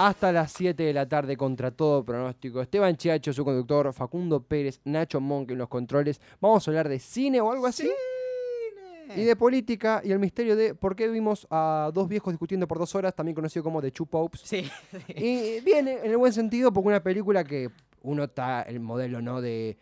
hasta las 7 de la tarde contra todo pronóstico. Esteban Chiacho, su conductor, Facundo Pérez, Nacho Monk en los controles. Vamos a hablar de cine o algo así. Y de política y el misterio de por qué vimos a dos viejos discutiendo por dos horas, también conocido como The Two Popes. Sí. Y viene en el buen sentido porque una película que uno está el modelo, ¿no? De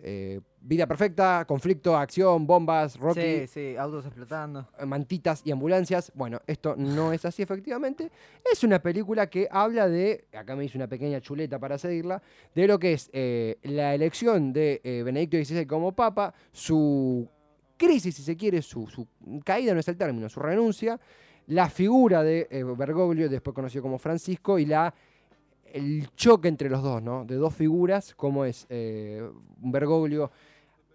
eh, vida perfecta, conflicto, acción, bombas, Rocky, Sí, sí, autos explotando. mantitas y ambulancias. Bueno, esto no es así efectivamente. Es una película que habla de, acá me hice una pequeña chuleta para seguirla, de lo que es eh, la elección de eh, Benedicto XVI como papa, su crisis, si se quiere, su, su caída no es el término, su renuncia, la figura de eh, Bergoglio, después conocido como Francisco, y la el choque entre los dos, ¿no? De dos figuras, como es eh, Bergoglio,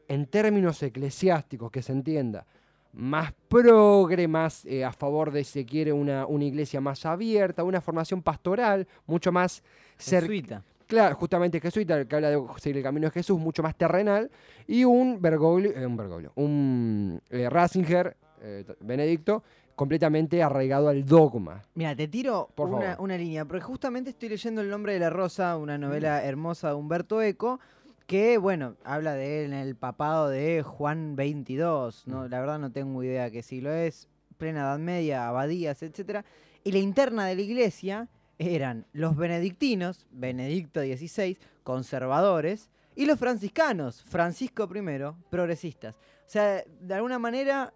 en términos eclesiásticos, que se entienda, más progre, más eh, a favor de, si se quiere, una, una iglesia más abierta, una formación pastoral, mucho más cercana. Jesuita. Claro, justamente jesuita, que habla de seguir el camino de Jesús, mucho más terrenal, y un Bergoglio, eh, un Bergoglio, un eh, Ratzinger, Benedicto, completamente arraigado al dogma. Mira, te tiro Por una, línea, porque justamente estoy leyendo El nombre de la rosa, una novela hermosa de Humberto Eco, que, bueno, habla de él en el papado de Juan XXII, ¿no? La verdad no tengo idea qué siglo es, plena Edad Media, abadías, etcétera. Y la interna de la iglesia eran los benedictinos, Benedicto XVI, conservadores, y los franciscanos, Francisco I, progresistas. O sea, de alguna manera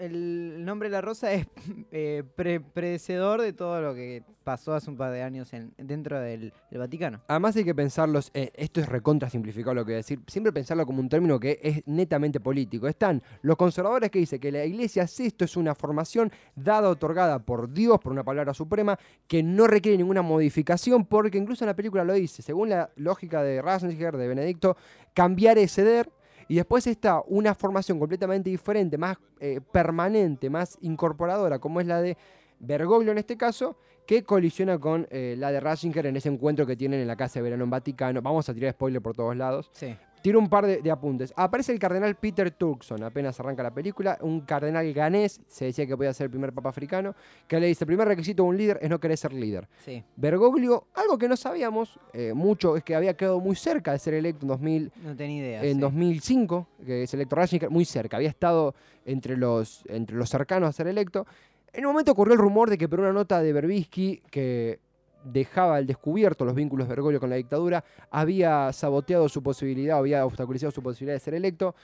el nombre de la rosa es eh, pre- predecedor de todo lo que pasó hace un par de años en, dentro del, Vaticano. Además hay que pensarlos, eh, esto es recontra simplificado lo que voy a decir, siempre pensarlo como un término que es netamente político. Están los conservadores que dicen que la iglesia si esto es una formación dada, otorgada por Dios, por una palabra suprema, que no requiere ninguna modificación, porque incluso en la película lo dice, según la lógica de Ratzinger, de Benedicto, cambiar es ceder. Y después está una formación completamente diferente, más eh, permanente, más incorporadora, como es la de Bergoglio en este caso, que colisiona con eh, la de Ratzinger en ese encuentro que tienen en la Casa de Verano en Vaticano. Vamos a tirar spoiler por todos lados. Sí. Tiro un par de, de apuntes. Aparece el cardenal Peter Turkson, apenas arranca la película, un cardenal ganés, se decía que podía ser el primer papa africano, que le dice, el primer requisito de un líder es no querer ser líder. Sí, Bergoglio, algo que no sabíamos eh, mucho, es que había quedado muy cerca de ser electo en 2000, no tenía idea. en sí. 2005, que es electo Ratzinger, muy cerca, había estado entre los, entre los cercanos a ser electo. En un momento ocurrió el rumor de que por una nota de Berbisky que dejaba al descubierto los vínculos de Bergoglio con la dictadura, había saboteado su posibilidad, había obstaculizado su posibilidad de ser electo.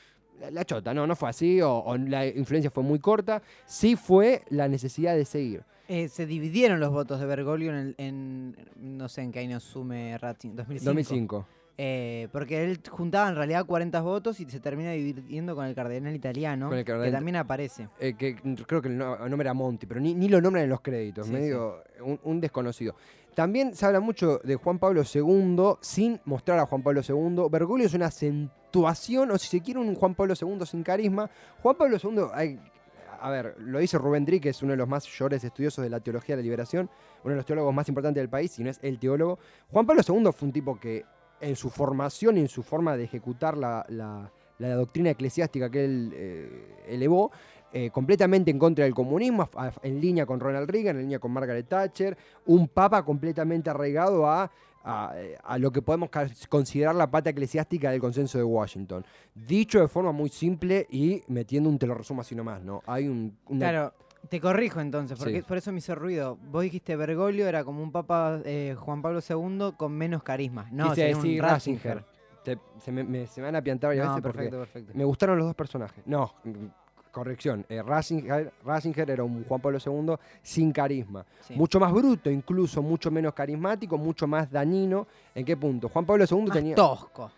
La, la chota, no, no fue así, o, o la influencia fue muy corta, sí fue la necesidad de seguir. Eh, se dividieron los votos de Bergoglio en, el- en- no sé en qué año sume Ratzinger, 2005. 2005. Eh, porque él juntaba en realidad 40 votos y se termina dividiendo con el cardenal italiano, Con el cardenal- que también aparece. eh, que creo que el no- el nombre era Monti, pero ni, ni lo nombran en los créditos, Sí, medio un, un desconocido. También se habla mucho de Juan Pablo II sin mostrar a Juan Pablo II. Bergoglio es una acentuación, o si se quiere, un Juan Pablo II sin carisma. Juan Pablo II, hay- a ver, lo dice Rubén Dri, que es uno de los más mayores estudiosos de la teología de la liberación, uno de los teólogos más importantes del país, si no es el teólogo. Juan Pablo II fue un tipo que en su formación y en su forma de ejecutar la, la- doctrina eclesiástica que él eh, elevó, eh, completamente en contra del comunismo, en línea con Ronald Reagan, en línea con Margaret Thatcher, un papa completamente arraigado a, a, lo que podemos considerar la pata eclesiástica del consenso de Washington. Dicho de forma muy simple y metiendo un te lo resumo así nomás, ¿no? Hay un... Claro, te corrijo entonces, porque Sí. por eso me hizo ruido. Vos dijiste Bergoglio era como un papa eh, Juan Pablo II con menos carisma. No, quise sería un decir Ratzinger. Ratzinger. Te- se, me, me- se me van a piantar varias No, veces porque perfecto, perfecto. me gustaron los dos personajes. No, mm, corrección. eh, Ratzinger, Ratzinger era un Juan Pablo II sin carisma. Sí. Mucho más bruto, incluso mucho menos carismático, mucho más dañino. ¿En qué punto? Juan Pablo II Más tenía. tosco.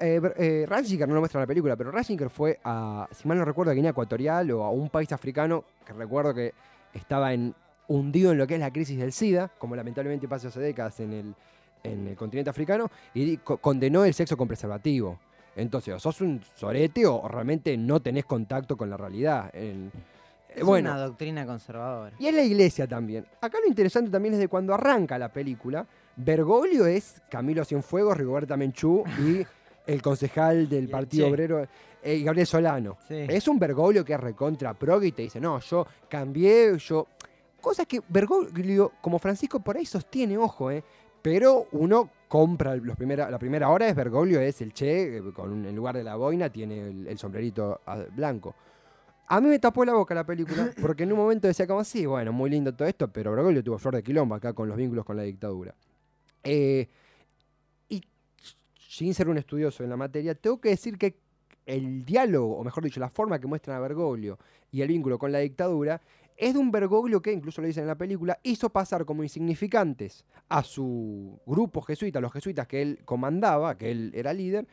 Eh, eh, Ratzinger no lo muestra en la película, pero Ratzinger fue a, si mal no recuerdo, a Guinea Ecuatorial o a un país africano que recuerdo que estaba en, hundido en lo que es la crisis del SIDA, como lamentablemente pasa hace décadas en el, en el continente africano, y co- condenó el sexo con preservativo. Entonces, o sos un sorete o realmente no tenés contacto con la realidad. Eh, Es bueno, una doctrina conservadora. y en la iglesia también. Acá lo interesante también es de cuando arranca la película, Bergoglio es Camilo Cienfuegos, Rigoberta Menchú y el concejal del Partido. Obrero, eh, Gabriel Solano. Sí. Es un Bergoglio que es recontra prog y te dice, no, yo cambié, yo cosa es que Bergoglio, como Francisco, por ahí sostiene, ojo, ¿eh? Pero uno compra los primera, la primera hora es Bergoglio, es el Che, eh, con en lugar de la boina tiene el, el sombrerito ah, blanco. A mí me tapó la boca la película, porque en un momento decía como, sí, bueno, muy lindo todo esto, pero Bergoglio tuvo flor de quilombo acá con los vínculos con la dictadura. Eh, sin ser un estudioso en la materia, tengo que decir que el diálogo, o mejor dicho, la forma que muestran a Bergoglio y el vínculo con la dictadura, es de un Bergoglio que, incluso lo dicen en la película, hizo pasar como insignificantes a su grupo jesuita, los jesuitas que él comandaba, que él era líder,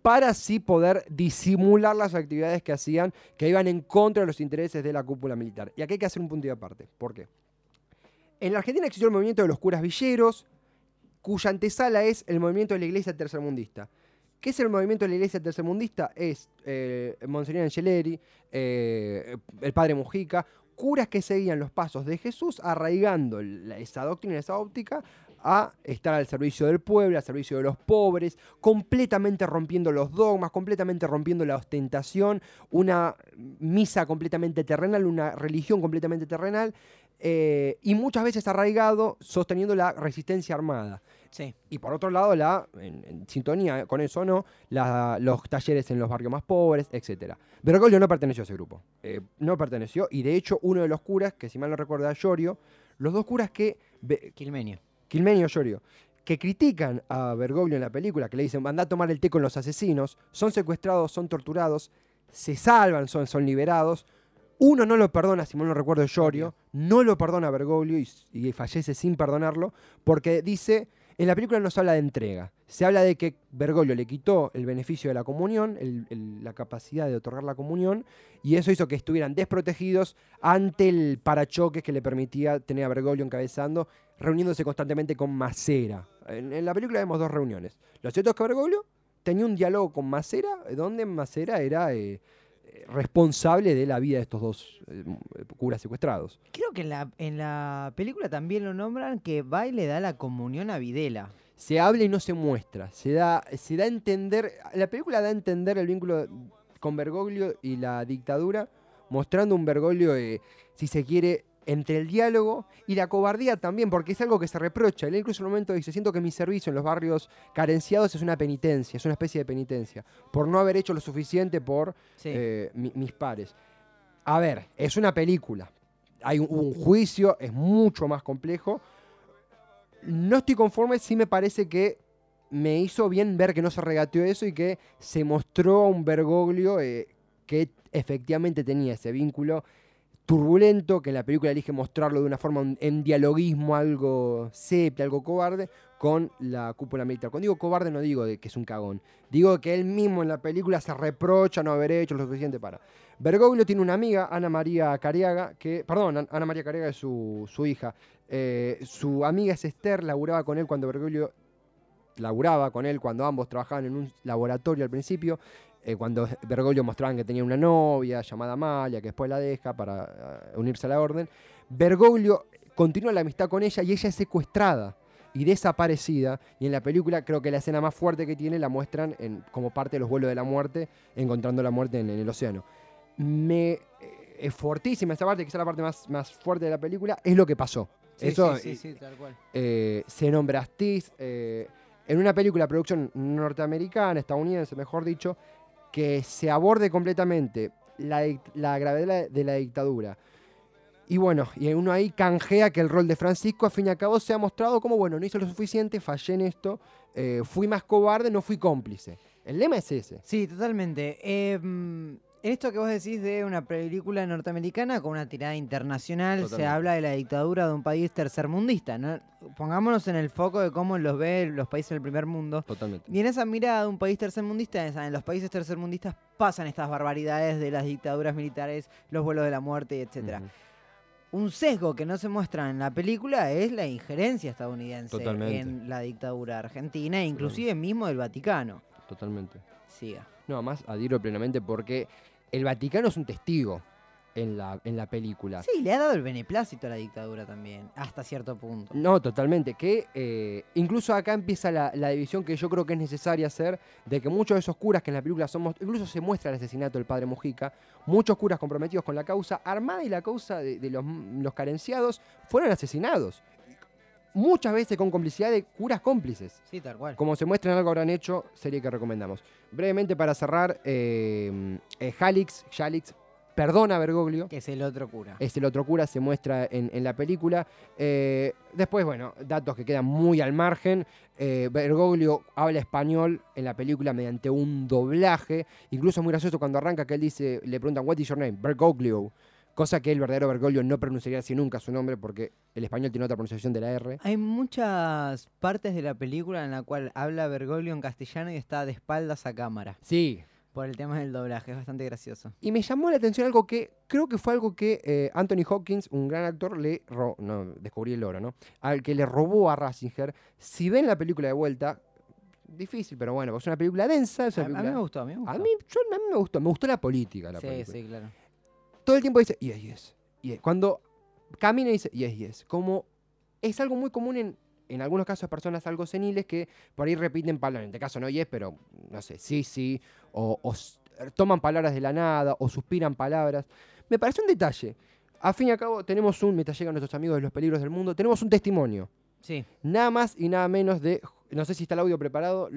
para así poder disimular las actividades que hacían, que iban en contra de los intereses de la cúpula militar. Y aquí hay que hacer un punto de aparte. ¿Por qué? En la Argentina existió el movimiento de los curas villeros, cuya antesala es el movimiento de la iglesia tercermundista. ¿Qué es el movimiento de la iglesia tercermundista? Es eh, Monseñor Angeleri, eh, el padre Mujica, curas que seguían los pasos de Jesús, arraigando esa doctrina, esa óptica, a estar al servicio del pueblo, al servicio de los pobres, completamente rompiendo los dogmas, completamente rompiendo la ostentación, una misa completamente terrenal, una religión completamente terrenal, eh, y muchas veces arraigado sosteniendo la resistencia armada. Sí. Y por otro lado, la, en, en sintonía con eso no, la- los talleres en los barrios más pobres, etc. Bergoglio no perteneció a ese grupo. eh, no perteneció. Y de hecho, uno de los curas, que si mal no recuerdo, era Llorio, los dos curas que. Be- Quilmenio. Quilmenio Llorio, que critican a Bergoglio en la película, que le dicen, anda a tomar el té con los asesinos, son secuestrados, son torturados, se salvan, son, son liberados. Uno no lo perdona, si mal no recuerdo, Llorio, no lo perdona a Bergoglio y, y fallece sin perdonarlo, porque dice, en la película no se habla de entrega, se habla de que Bergoglio le quitó el beneficio de la comunión, la capacidad de otorgar la comunión, y eso hizo que estuvieran desprotegidos ante el parachoques que le permitía tener a Bergoglio encabezando, reuniéndose constantemente con Macera. En, la película vemos dos reuniones. Lo cierto es que Bergoglio tenía un diálogo con Macera, donde Macera era eh, responsable de la vida de estos dos eh, curas secuestrados. Creo que en la, en la película también lo nombran que va y le da la comunión a Videla. se habla y no se muestra. Se da, se da a entender. La película da a entender el vínculo con Bergoglio y la dictadura, mostrando un Bergoglio, eh, si se quiere, entre el diálogo y la cobardía también, porque es algo que se reprocha. Él incluso en un momento dice, siento que mi servicio en los barrios carenciados es una penitencia, es una especie de penitencia, por no haber hecho lo suficiente por Sí. eh, mi- mis pares. A ver, es una película. Hay un, un juicio, es mucho más complejo. No estoy conforme, sí me parece que me hizo bien ver que no se regateó eso y que se mostró a un Bergoglio eh, que efectivamente tenía ese vínculo turbulento, que la película elige mostrarlo de una forma en dialoguismo algo sepia, algo cobarde, con la cúpula militar. Cuando digo cobarde no digo de que es un cagón, digo que él mismo en la película se reprocha no haber hecho lo suficiente para. Bergoglio tiene una amiga, Ana María Cariaga, que, perdón, An- Ana María Cariaga es su, su hija. Eh, su amiga es Esther, laburaba con él cuando Bergoglio laburaba con él cuando ambos trabajaban en un laboratorio al principio, eh, cuando Bergoglio mostraban que tenía una novia llamada Amalia, que después la deja para eh, unirse a la orden. Bergoglio continúa la amistad con ella y ella es secuestrada y desaparecida. Y en la película creo que la escena más fuerte que tiene la muestran en- como parte de los vuelos de la muerte, encontrando la muerte en, en el océano. Me, eh, es fortísima esa parte, quizá la parte más, más fuerte de la película, es lo que pasó. Sí, Eso, sí, sí, tal cual. eh, se nombra Astiz, eh, en una película de producción norteamericana, estadounidense, mejor dicho, que se aborde completamente la, la gravedad de la- dictadura. Y bueno, y uno ahí canjea que el rol de Francisco, a fin y a cabo, se ha mostrado como, bueno, no hizo lo suficiente, fallé en esto, eh, fui más cobarde, no fui cómplice. El lema es ese. Sí, totalmente. Mm, en esto que vos decís de una película norteamericana con una tirada internacional, se Totalmente. habla de la dictadura de un país tercermundista. ¿no? Pongámonos en el foco de cómo los ve los países del primer mundo. Totalmente. Y en esa mirada de un país tercermundista, en los países tercermundistas pasan estas barbaridades de las dictaduras militares, los vuelos de la muerte, etcétera. Ujú. Un sesgo que no se muestra en la película es la injerencia estadounidense Totalmente. en la dictadura argentina, e inclusive mismo del Vaticano. Totalmente. Siga. No, más adhiero plenamente porque el Vaticano es un testigo. en la, en la película. Sí, le ha dado el beneplácito a la dictadura también, hasta cierto punto. No, totalmente. Que eh, incluso acá empieza la, la división que yo creo que es necesaria hacer, de que muchos de esos curas que en la película somos, incluso se muestra el asesinato del padre Mujica, muchos curas comprometidos con la causa armada y la causa de, de los, los carenciados fueron asesinados. Muchas veces con complicidad de curas cómplices. Sí, tal cual. Como se muestra en algo habrán hecho, serie que recomendamos. Brevemente para cerrar, eh, eh, Jalix, Jalix perdona a Bergoglio. Que es el otro cura. Es el otro cura, se muestra en, en la película. Eh, después, bueno, datos que quedan muy al margen. Eh, Bergoglio habla español en la película mediante un doblaje. Incluso es muy gracioso cuando arranca que él dice, le preguntan, ¿What is your name? Bergoglio. Cosa que el verdadero Bergoglio no pronunciaría así nunca su nombre porque el español tiene otra pronunciación de la R. Hay muchas partes de la película en la cual habla Bergoglio en castellano y está de espaldas a cámara. Sí, Por el tema del doblaje, es bastante gracioso. Y me llamó la atención algo que creo que fue algo que eh, Anthony Hopkins, un gran actor, le ro- no, descubrí el oro, ¿no? Al que le robó a Ratzinger. Si ven la película de vuelta, difícil, pero bueno, es una película densa, es A, mí me gustó, a mí me gustó. a mí, yo- a mí me gustó, me gustó la política la sí, película. sí, claro. Todo el tiempo dice, yes, yes, yes. Cuando camina dice, yes, yes. Como es algo muy común en, en algunos casos personas algo seniles que por ahí repiten palabras. En este caso no yes, pero no sé, sí, sí. O, toman palabras de la nada o suspiran palabras. Me parece un detalle. A fin y a cabo, tenemos un, mientras llegan nuestros amigos de los peligros del mundo, tenemos un testimonio. Sí, Nada más y nada menos de. No sé si está el audio preparado.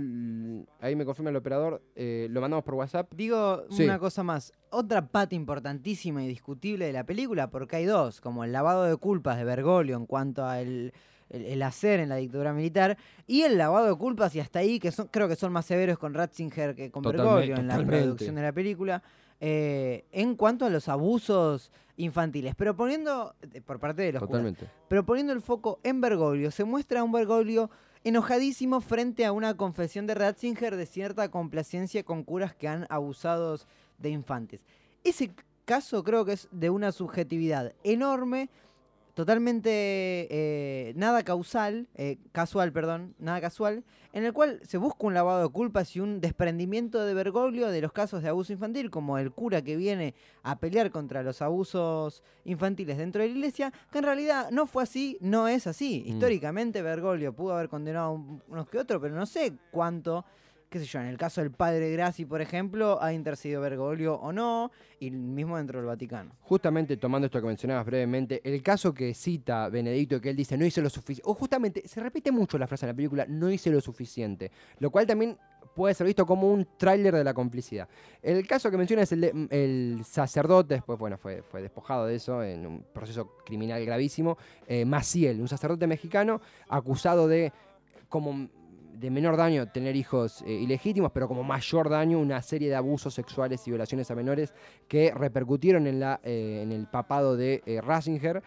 Ahí me confirma el operador. eh, lo mandamos por WhatsApp. Digo Sí. una cosa más. Otra pata importantísima y discutible de la película, porque hay dos, como el lavado de culpas de Bergoglio en cuanto al el, el hacer en la dictadura militar, y el lavado de culpas, y hasta ahí, que son, creo que son más severos con Ratzinger que con Bergoglio en la totalmente. producción de la película, eh, en cuanto a los abusos infantiles. Pero poniendo, eh, por parte de los curas, Totalmente. pero poniendo el foco en Bergoglio, se muestra a un Bergoglio enojadísimo frente a una confesión de Ratzinger de cierta complacencia con curas que han abusado de infantes. Ese caso creo que es de una subjetividad enorme, totalmente eh, nada causal, eh, casual, perdón, nada casual, en el cual se busca un lavado de culpas y un desprendimiento de Bergoglio de los casos de abuso infantil, como el cura que viene a pelear contra los abusos infantiles dentro de la iglesia, que en realidad no fue así, no es así. Mm. Históricamente Bergoglio pudo haber condenado un- unos que otros, pero no sé cuánto, qué sé yo, en el caso del padre Grassi, por ejemplo, ha intercedido Bergoglio o no, y mismo dentro del Vaticano. Justamente tomando esto que mencionabas brevemente, el caso que cita Benedicto, que él dice no hice lo suficiente, o justamente se repite mucho la frase en la película, no hice lo suficiente, lo cual también puede ser visto como un tráiler de la complicidad. El caso que menciona es el mm, sacerdote, después bueno, fue, fue despojado de eso en un proceso criminal gravísimo, eh, Maciel, un sacerdote mexicano acusado de como de menor daño tener hijos eh, ilegítimos, pero como mayor daño una serie de abusos sexuales y violaciones a menores que repercutieron en, la, eh, en el papado de eh, Ratzinger.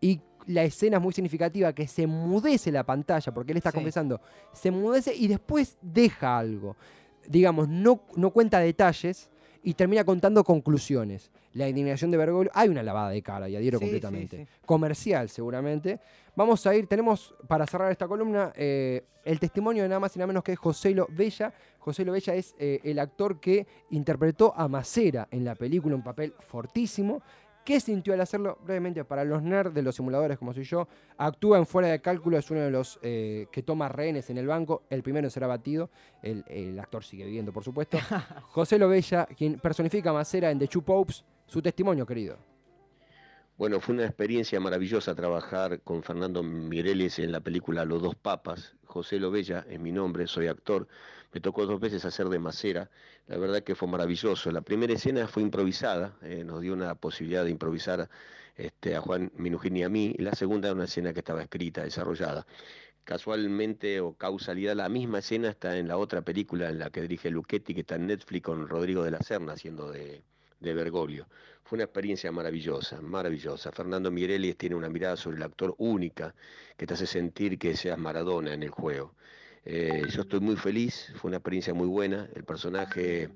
y la escena es muy significativa, que se mudece la pantalla, porque él está Sí. confesando, se mudece y después deja algo. Digamos, no, no cuenta detalles y termina contando conclusiones. La indignación de Bergoglio, hay una lavada de cara, y adhiero Sí, completamente. sí. Comercial, seguramente. Vamos a ir, tenemos para cerrar esta columna eh, el testimonio de nada más y nada menos que Joselo Bella. Joselo Bella es eh, el actor que interpretó a Macera en la película, un papel fortísimo. ¿Qué sintió al hacerlo? Brevemente, para los nerds de los simuladores como soy yo, actúa en Fuera de Cálculo, es uno de los eh, que toma rehenes en el banco, el primero en ser abatido, el, el actor sigue viviendo, por supuesto. José Bella, quien personifica a Macera en The Two Popes, su testimonio, querido. Bueno, fue una experiencia maravillosa trabajar con Fernando Mireles en la película Los dos papas. José Lovella es mi nombre, soy actor. Me tocó dos veces hacer de Macera. La verdad que fue maravilloso. La primera escena fue improvisada, eh, nos dio una posibilidad de improvisar este, a Juan Minujín y a mí. La segunda era una escena que estaba escrita, desarrollada. Casualmente o causalidad, la misma escena está en la otra película en la que dirige Luchetti, que está en Netflix con Rodrigo de la Serna haciendo de, de Bergoglio. Fue una experiencia maravillosa, maravillosa. Fernando Mireles tiene una mirada sobre el actor única que te hace sentir que seas Maradona en el juego. Eh, yo estoy muy feliz, fue una experiencia muy buena. El personaje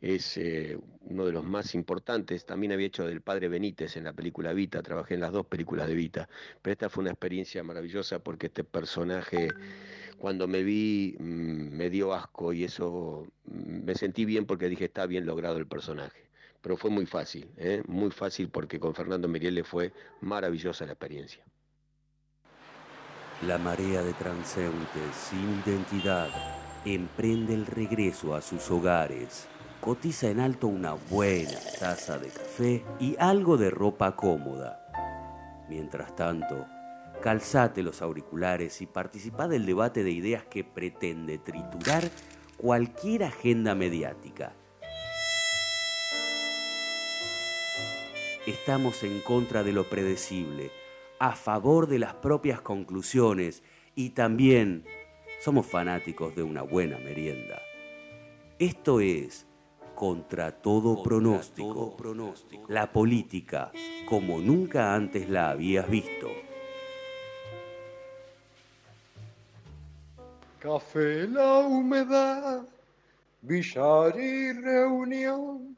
es eh, uno de los más importantes. También había hecho del padre Benítez en la película Vita, trabajé en las dos películas de Vita. Pero esta fue una experiencia maravillosa porque este personaje, cuando me vi, mm, me dio asco y eso mm, me sentí bien porque dije está bien logrado el personaje pero fue muy fácil, ¿eh? muy fácil porque con Fernando Miriele fue maravillosa la experiencia. La marea de transeúntes sin identidad emprende el regreso a sus hogares. Cotiza en alto una buena taza de café y algo de ropa cómoda. Mientras tanto, calzate los auriculares y participa del debate de ideas que pretende triturar cualquier agenda mediática. Estamos en contra de lo predecible, a favor de las propias conclusiones y también somos fanáticos de una buena merienda. Esto es contra todo, pronóstico, la política como nunca antes la habías visto. Café la humedad, billar y reunión,